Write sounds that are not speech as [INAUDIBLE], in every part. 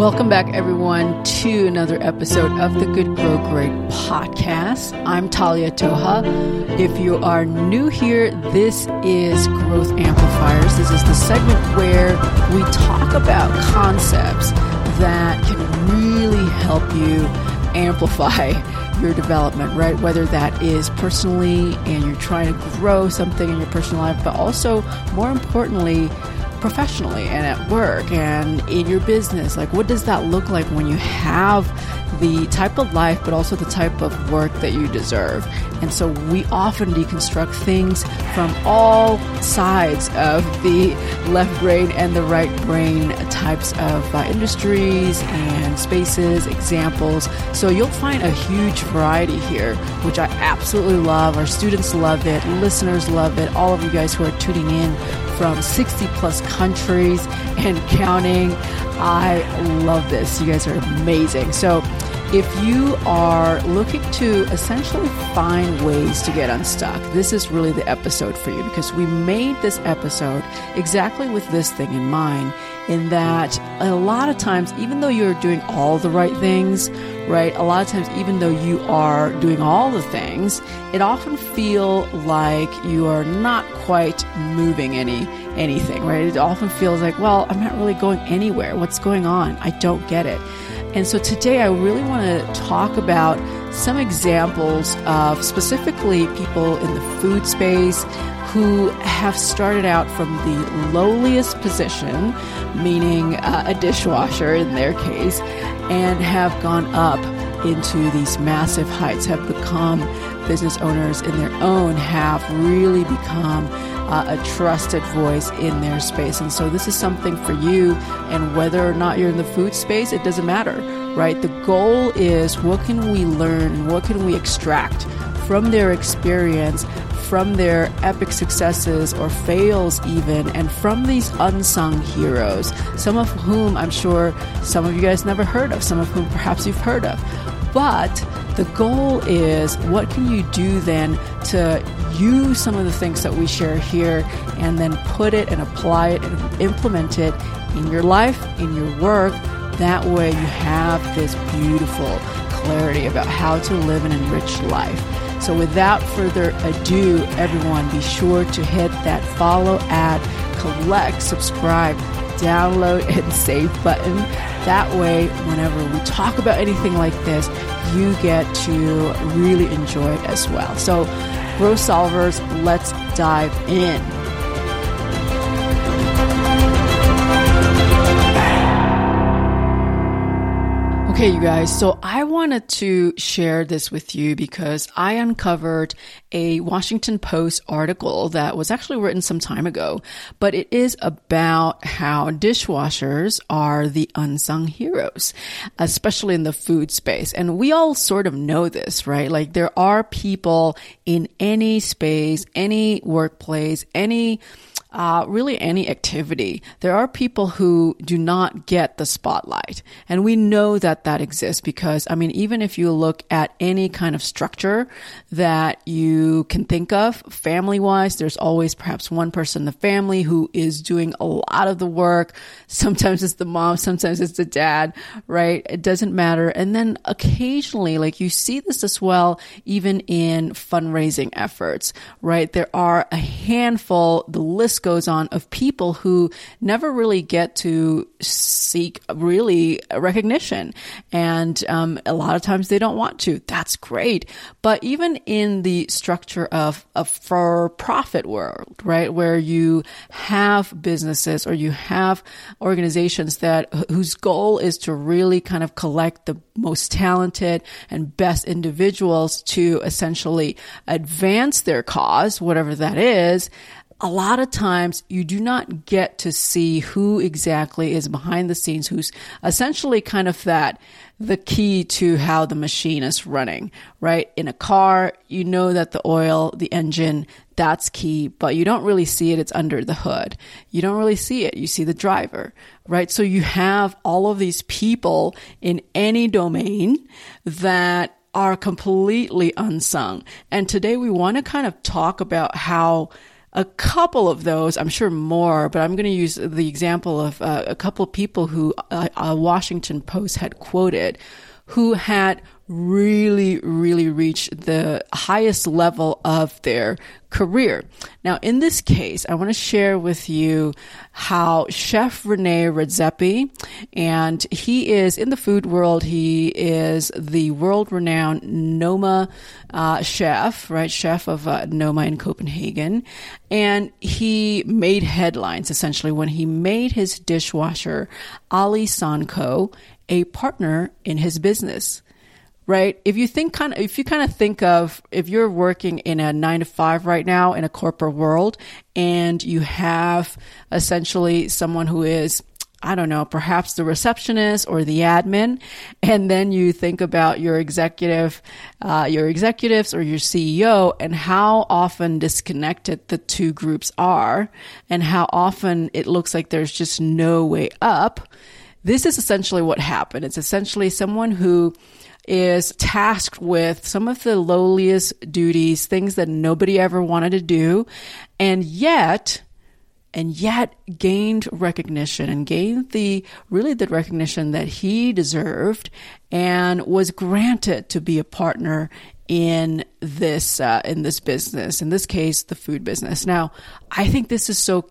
Welcome back, everyone, to another episode of the Good Grow Great podcast. I'm Talia Toha. If you are new here, this is Growth Amplifiers. This is the segment where we talk about concepts that can really help you amplify your development, right? Whether that is personally and you're trying to grow something in your personal life, but also more importantly, professionally and at work and in your business? Like, what does that look like when you have the type of life, but also the type of work that you deserve? And so we often deconstruct things from all sides of the left brain and the right brain types of uh, industries and spaces, examples. So you'll find a huge variety here, which I absolutely love. Our students love it, listeners love it, all of you guys who are tuning in from 60 plus countries and counting. I love this. You guys are amazing. So, if you are looking to essentially find ways to get unstuck, this is really the episode for you because we made this episode exactly with this thing in mind. In that, a lot of times, even though you're doing all the right things, right, a lot of times, even though you are doing all the things, it often feel like you are not quite moving any anything, right? It often feels like, well, I'm not really going anywhere. What's going on? I don't get it. And so today I really want to talk about some examples of specifically people in the food space who have started out from the lowliest position, meaning uh, a dishwasher in their case, and have gone up into these massive heights, have become business owners in their own, have really become uh, a trusted voice in their space. And so this is something for you. And whether or not you're in the food space, it doesn't matter, right? The goal is what can we learn what can we extract from their experience from their epic successes or fails, even, and from these unsung heroes, some of whom I'm sure some of you guys never heard of, some of whom perhaps you've heard of. But the goal is what can you do then to use some of the things that we share here and then put it and apply it and implement it in your life, in your work. That way you have this beautiful clarity about how to live an enriched life. So without further ado, everyone, be sure to hit that follow, add, collect, subscribe, download, [LAUGHS] and save button. That way, whenever we talk about anything like this, you get to really enjoy it as well. So, Growth Solvers, let's dive in. Okay, you guys. So I wanted to share this with you because I uncovered a Washington Post article that was actually written some time ago, but it is about how dishwashers are the unsung heroes, especially in the food space. And we all sort of know this, right? Like there are people in any space, any workplace, any uh, really any activity, there are people who do not get the spotlight. And we know that that exists because, I mean, even if you look at any kind of structure that you can think of, family wise, there's always perhaps one person in the family who is doing a lot of the work. [LAUGHS] Sometimes it's the mom, sometimes it's the dad, right? It doesn't matter. And then occasionally, like you see this as well, even in fundraising efforts, right? There are a handful, the list goes on of people who never really get to seek really recognition. And um, a lot of times they don't want to. That's great. But even in the structure of a for profit world, right, where you have businesses or you have organizations that whose goal is to really kind of collect the most talented and best individuals to essentially advance their cause, whatever that is, a lot of times you do not get to see who exactly is behind the scenes, who's essentially kind of that, the key to how the machine is running, right? In a car, you know that the oil, the engine, that's key, but you don't really see it. It's under the hood. You don't really see it. You see the driver, right? So you have all of these people in any domain that are completely unsung. And today we want to kind of talk about how a couple of those, I'm sure more, but I'm going to use the example of uh, a couple of people who uh, a Washington Post had quoted who had really, really reach the highest level of their career. Now, in this case, I want to share with you how Chef Rene Redzepi, and he is in the food world, he is the world renowned Noma uh, chef, right? Chef of uh, Noma in Copenhagen. And he made headlines essentially when he made his dishwasher, Ali Sonko, a partner in his business right? If you think kind of, if you kind of think of, if you're working in a nine to five right now in a corporate world and you have essentially someone who is, I don't know, perhaps the receptionist or the admin, and then you think about your executive, uh, your executives or your CEO and how often disconnected the two groups are and how often it looks like there's just no way up. This is essentially what happened. It's essentially someone who is tasked with some of the lowliest duties, things that nobody ever wanted to do, and yet, and yet gained recognition and gained the really the recognition that he deserved and was granted to be a partner in this uh, in this business in this case the food business. Now i think this is so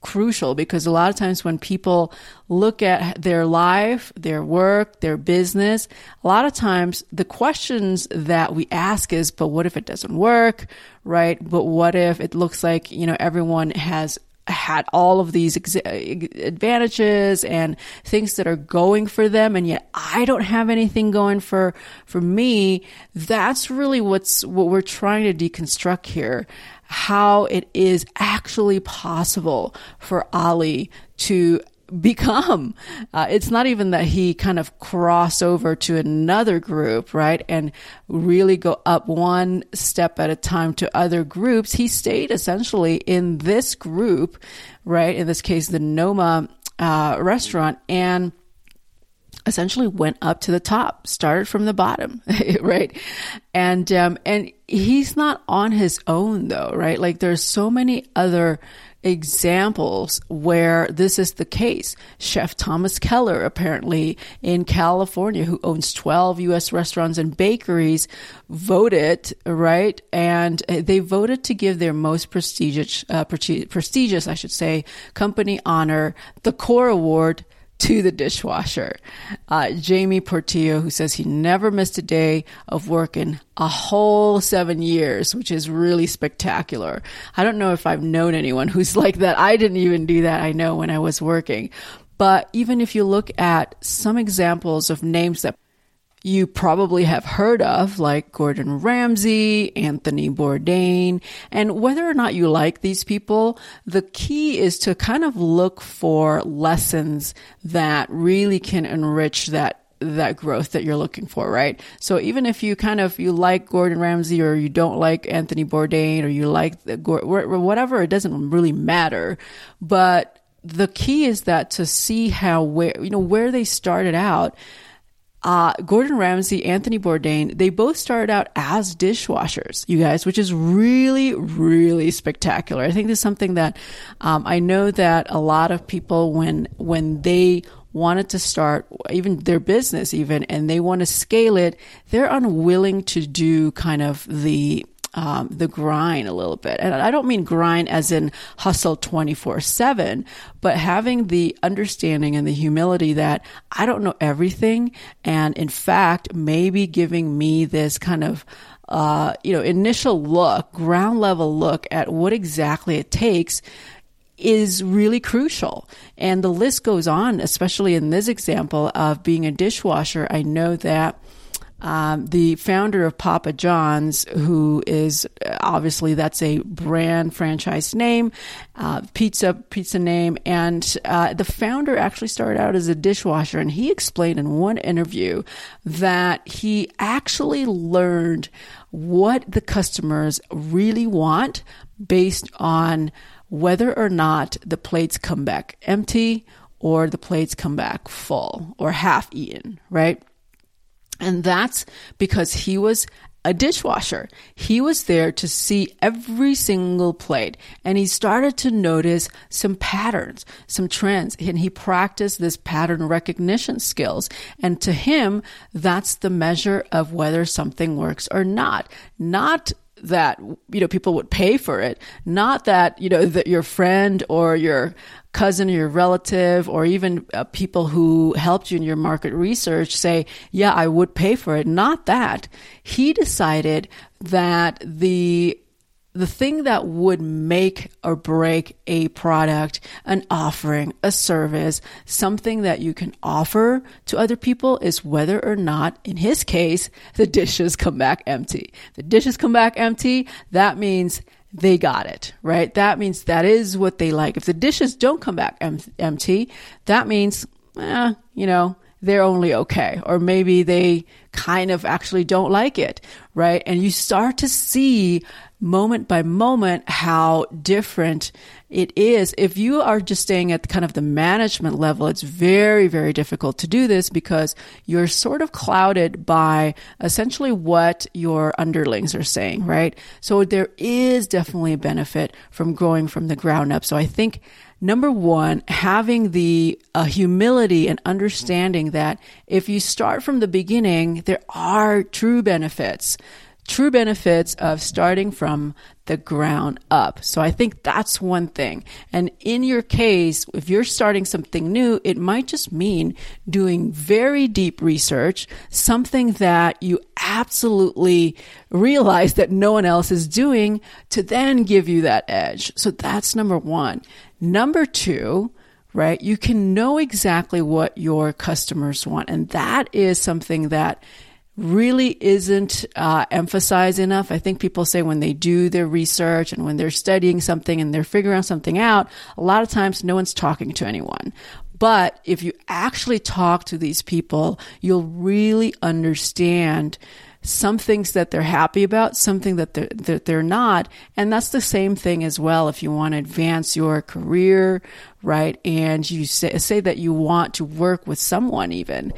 crucial because a lot of times when people look at their life, their work, their business, a lot of times the questions that we ask is, but what if it doesn't work? Right? But what if it looks like, you know, everyone has had all of these ex- advantages and things that are going for them and yet I don't have anything going for for me that's really what's what we're trying to deconstruct here. How it is actually possible for Ali to become. Uh, it's not even that he kind of cross over to another group, right? And really go up one step at a time to other groups. He stayed essentially in this group, right? In this case, the Noma uh, restaurant and essentially went up to the top, started from the bottom, [LAUGHS] right? And um, and he's not on his own though, right? Like there's so many other examples where this is the case. Chef Thomas Keller, apparently in California, who owns 12 U.S. restaurants and bakeries, voted, right? And they voted to give their most prestigious, uh, prestigious, I should say, company honor, the Core Award to the dishwasher. Uh, Jamie Portillo, who says he never missed a day of work in a whole seven years, which is really spectacular. I don't know if I've known anyone who's like that. I didn't even do that, I know, when I was working. But even if you look at some examples of names that you probably have heard of, like Gordon Ramsay, Anthony Bourdain, and whether or not you like these people, the key is to kind of look for lessons that really can enrich that that growth that you're looking for, right? So even if you kind of you like Gordon Ramsay or you don't like Anthony Bourdain or you like the, whatever, it doesn't really matter. But the key is that to see how where you know where they started out uh, Gordon Ramsay, Anthony Bourdain, they both started out as dishwashers, you guys, which is really, really spectacular. I think this is something that um, I know that a lot of people, when when they wanted to start even their business, even and they want to scale it, they're unwilling to do kind of the um, the grind a little bit. And I don't mean grind as in hustle 24 7, but having the understanding and the humility that I don't know everything. And in fact, maybe giving me this kind of uh, you know, initial look, ground level look at what exactly it takes is really crucial. And the list goes on, especially in this example of being a dishwasher. I know that um, the founder of Papa John's, who is obviously that's a brand franchise name, uh, pizza pizza name, and uh, the founder actually started out as a dishwasher, and he explained in one interview that he actually learned what the customers really want based on whether or not the plates come back empty or the plates come back full or half eaten, right? And that's because he was a dishwasher. He was there to see every single plate and he started to notice some patterns, some trends, and he practiced this pattern recognition skills. And to him, that's the measure of whether something works or not. Not that you know people would pay for it. Not that you know that your friend or your cousin or your relative or even uh, people who helped you in your market research say yeah i would pay for it. Not that. He decided that the the thing that would make or break a product, an offering, a service, something that you can offer to other people is whether or not, in his case, the dishes come back empty. The dishes come back empty, that means they got it, right? That means that is what they like. If the dishes don't come back em- empty, that means, eh, you know, they're only okay. Or maybe they kind of actually don't like it, right? And you start to see moment by moment how different it is. If you are just staying at kind of the management level, it's very, very difficult to do this because you're sort of clouded by essentially what your underlings are saying, right? So there is definitely a benefit from growing from the ground up. So I think number one, having the uh, humility and understanding that if you start from the beginning, there are true benefits true benefits of starting from the ground up. So I think that's one thing. And in your case, if you're starting something new, it might just mean doing very deep research, something that you absolutely realize that no one else is doing to then give you that edge. So that's number one. Number two, right? You can know exactly what your customers want. And that is something that really isn't uh, emphasized enough. I think people say when they do their research and when they're studying something and they're figuring something out, a lot of times no one's talking to anyone. But if you actually talk to these people, you'll really understand some things that they're happy about, something that they're, that they're not. And that's the same thing as well if you want to advance your career, right? And you say, say that you want to work with someone even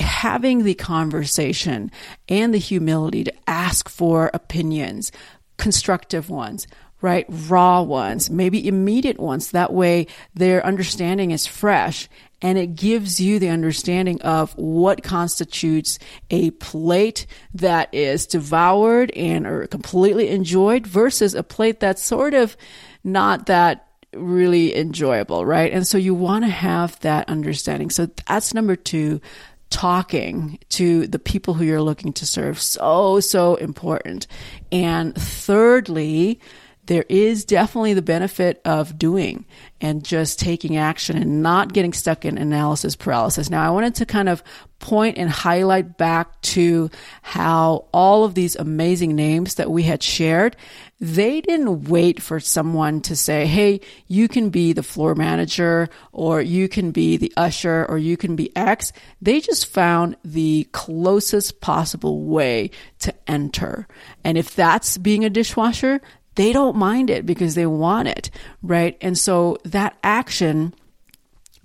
having the conversation and the humility to ask for opinions, constructive ones, right? Raw ones, maybe immediate ones. That way their understanding is fresh and it gives you the understanding of what constitutes a plate that is devoured and or completely enjoyed versus a plate that's sort of not that really enjoyable, right? And so you want to have that understanding. So that's number two talking to the people who you're looking to serve. So, so important. And thirdly, there is definitely the benefit of doing and just taking action and not getting stuck in analysis paralysis. Now, I wanted to kind of point and highlight back to how all of these amazing names that we had shared, they didn't wait for someone to say, Hey, you can be the floor manager or you can be the usher or you can be X. They just found the closest possible way to enter. And if that's being a dishwasher, they don't mind it because they want it, right? And so that action,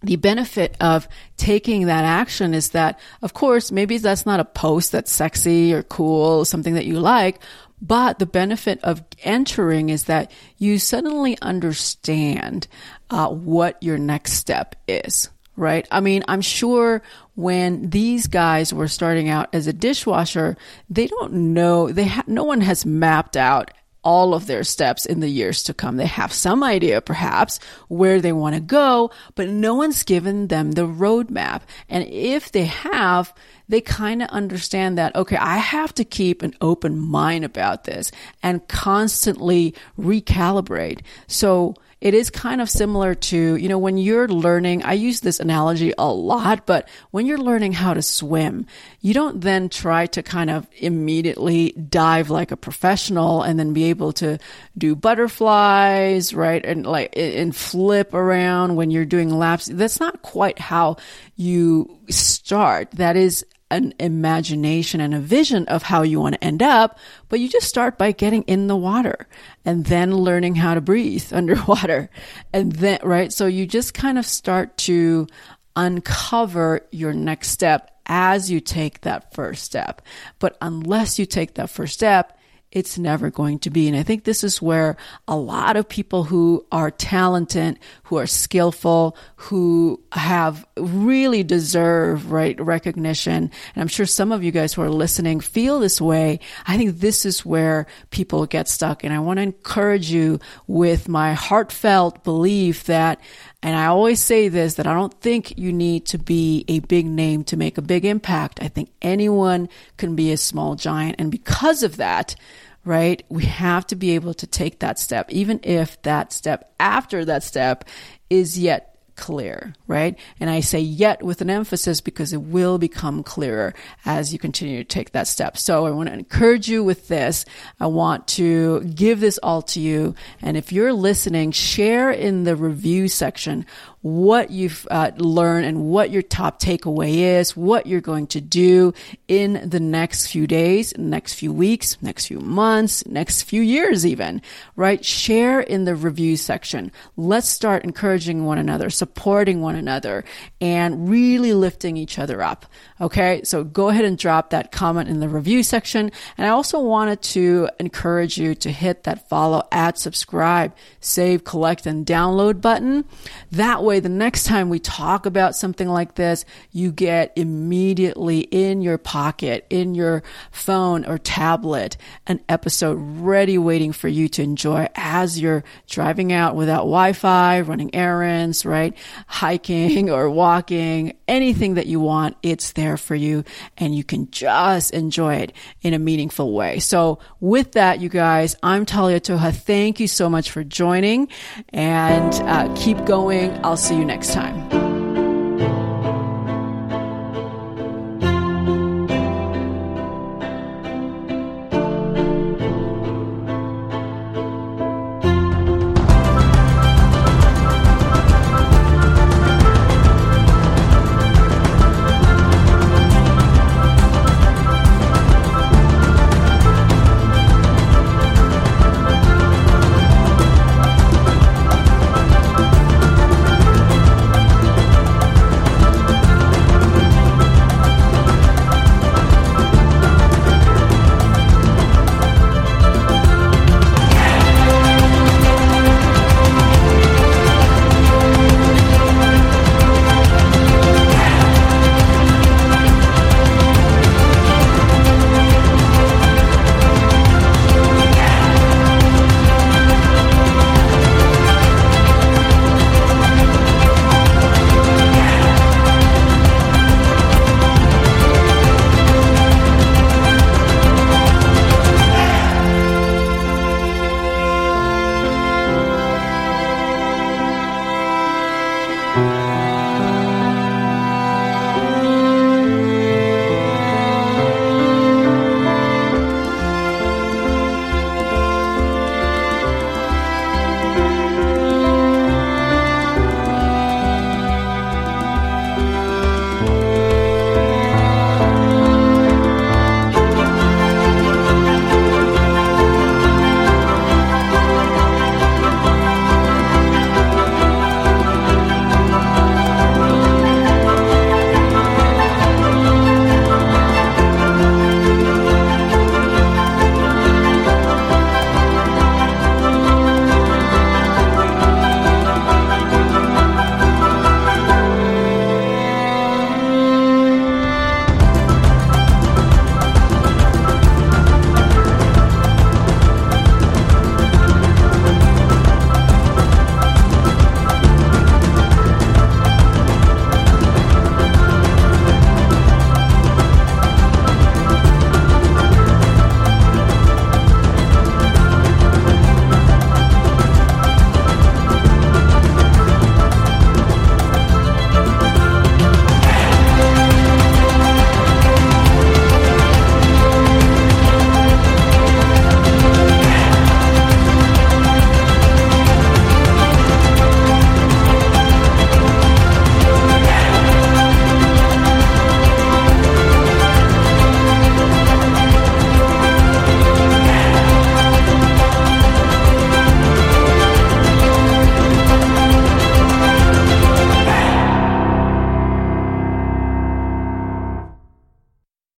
the benefit of taking that action is that, of course, maybe that's not a post that's sexy or cool, something that you like, but the benefit of entering is that you suddenly understand uh, what your next step is right? I mean, I'm sure when these guys were starting out as a dishwasher, they don't know, they ha- no one has mapped out all of their steps in the years to come. They have some idea perhaps where they want to go, but no one's given them the roadmap. And if they have, they kind of understand that, okay, I have to keep an open mind about this and constantly recalibrate. So it is kind of similar to, you know, when you're learning, I use this analogy a lot, but when you're learning how to swim, you don't then try to kind of immediately dive like a professional and then be able to do butterflies, right? And like, and flip around when you're doing laps. That's not quite how you start. That is an imagination and a vision of how you want to end up, but you just start by getting in the water and then learning how to breathe [LAUGHS] underwater. And then, right? So you just kind of start to uncover your next step as you take that first step. But unless you take that first step, it's never going to be. And I think this is where a lot of people who are talented, who are skillful, who have really deserve, right, recognition. And I'm sure some of you guys who are listening feel this way. I think this is where people get stuck. And I want to encourage you with my heartfelt belief that and I always say this that I don't think you need to be a big name to make a big impact. I think anyone can be a small giant. And because of that, right, we have to be able to take that step, even if that step after that step is yet clear, right? And I say yet with an emphasis because it will become clearer as you continue to take that step. So I want to encourage you with this. I want to give this all to you. And if you're listening, share in the review section what you've uh, learned and what your top takeaway is, what you're going to do in the next few days, next few weeks, next few months, next few years even, right? Share in the review section. Let's start encouraging one another, supporting one another, and really lifting each other up. Okay. So go ahead and drop that comment in the review section. And I also wanted to encourage you to hit that follow, add, subscribe, save, collect, and download button. That way, way, the next time we talk about something like this, you get immediately in your pocket, in your phone or tablet, an episode ready waiting for you to enjoy as you're driving out without Wi-Fi, running errands, right? Hiking or walking, anything that you want, it's there for you and you can just enjoy it in a meaningful way. So with that, you guys, I'm Talia Toha. Thank you so much for joining and uh, keep going. I'll see you next time.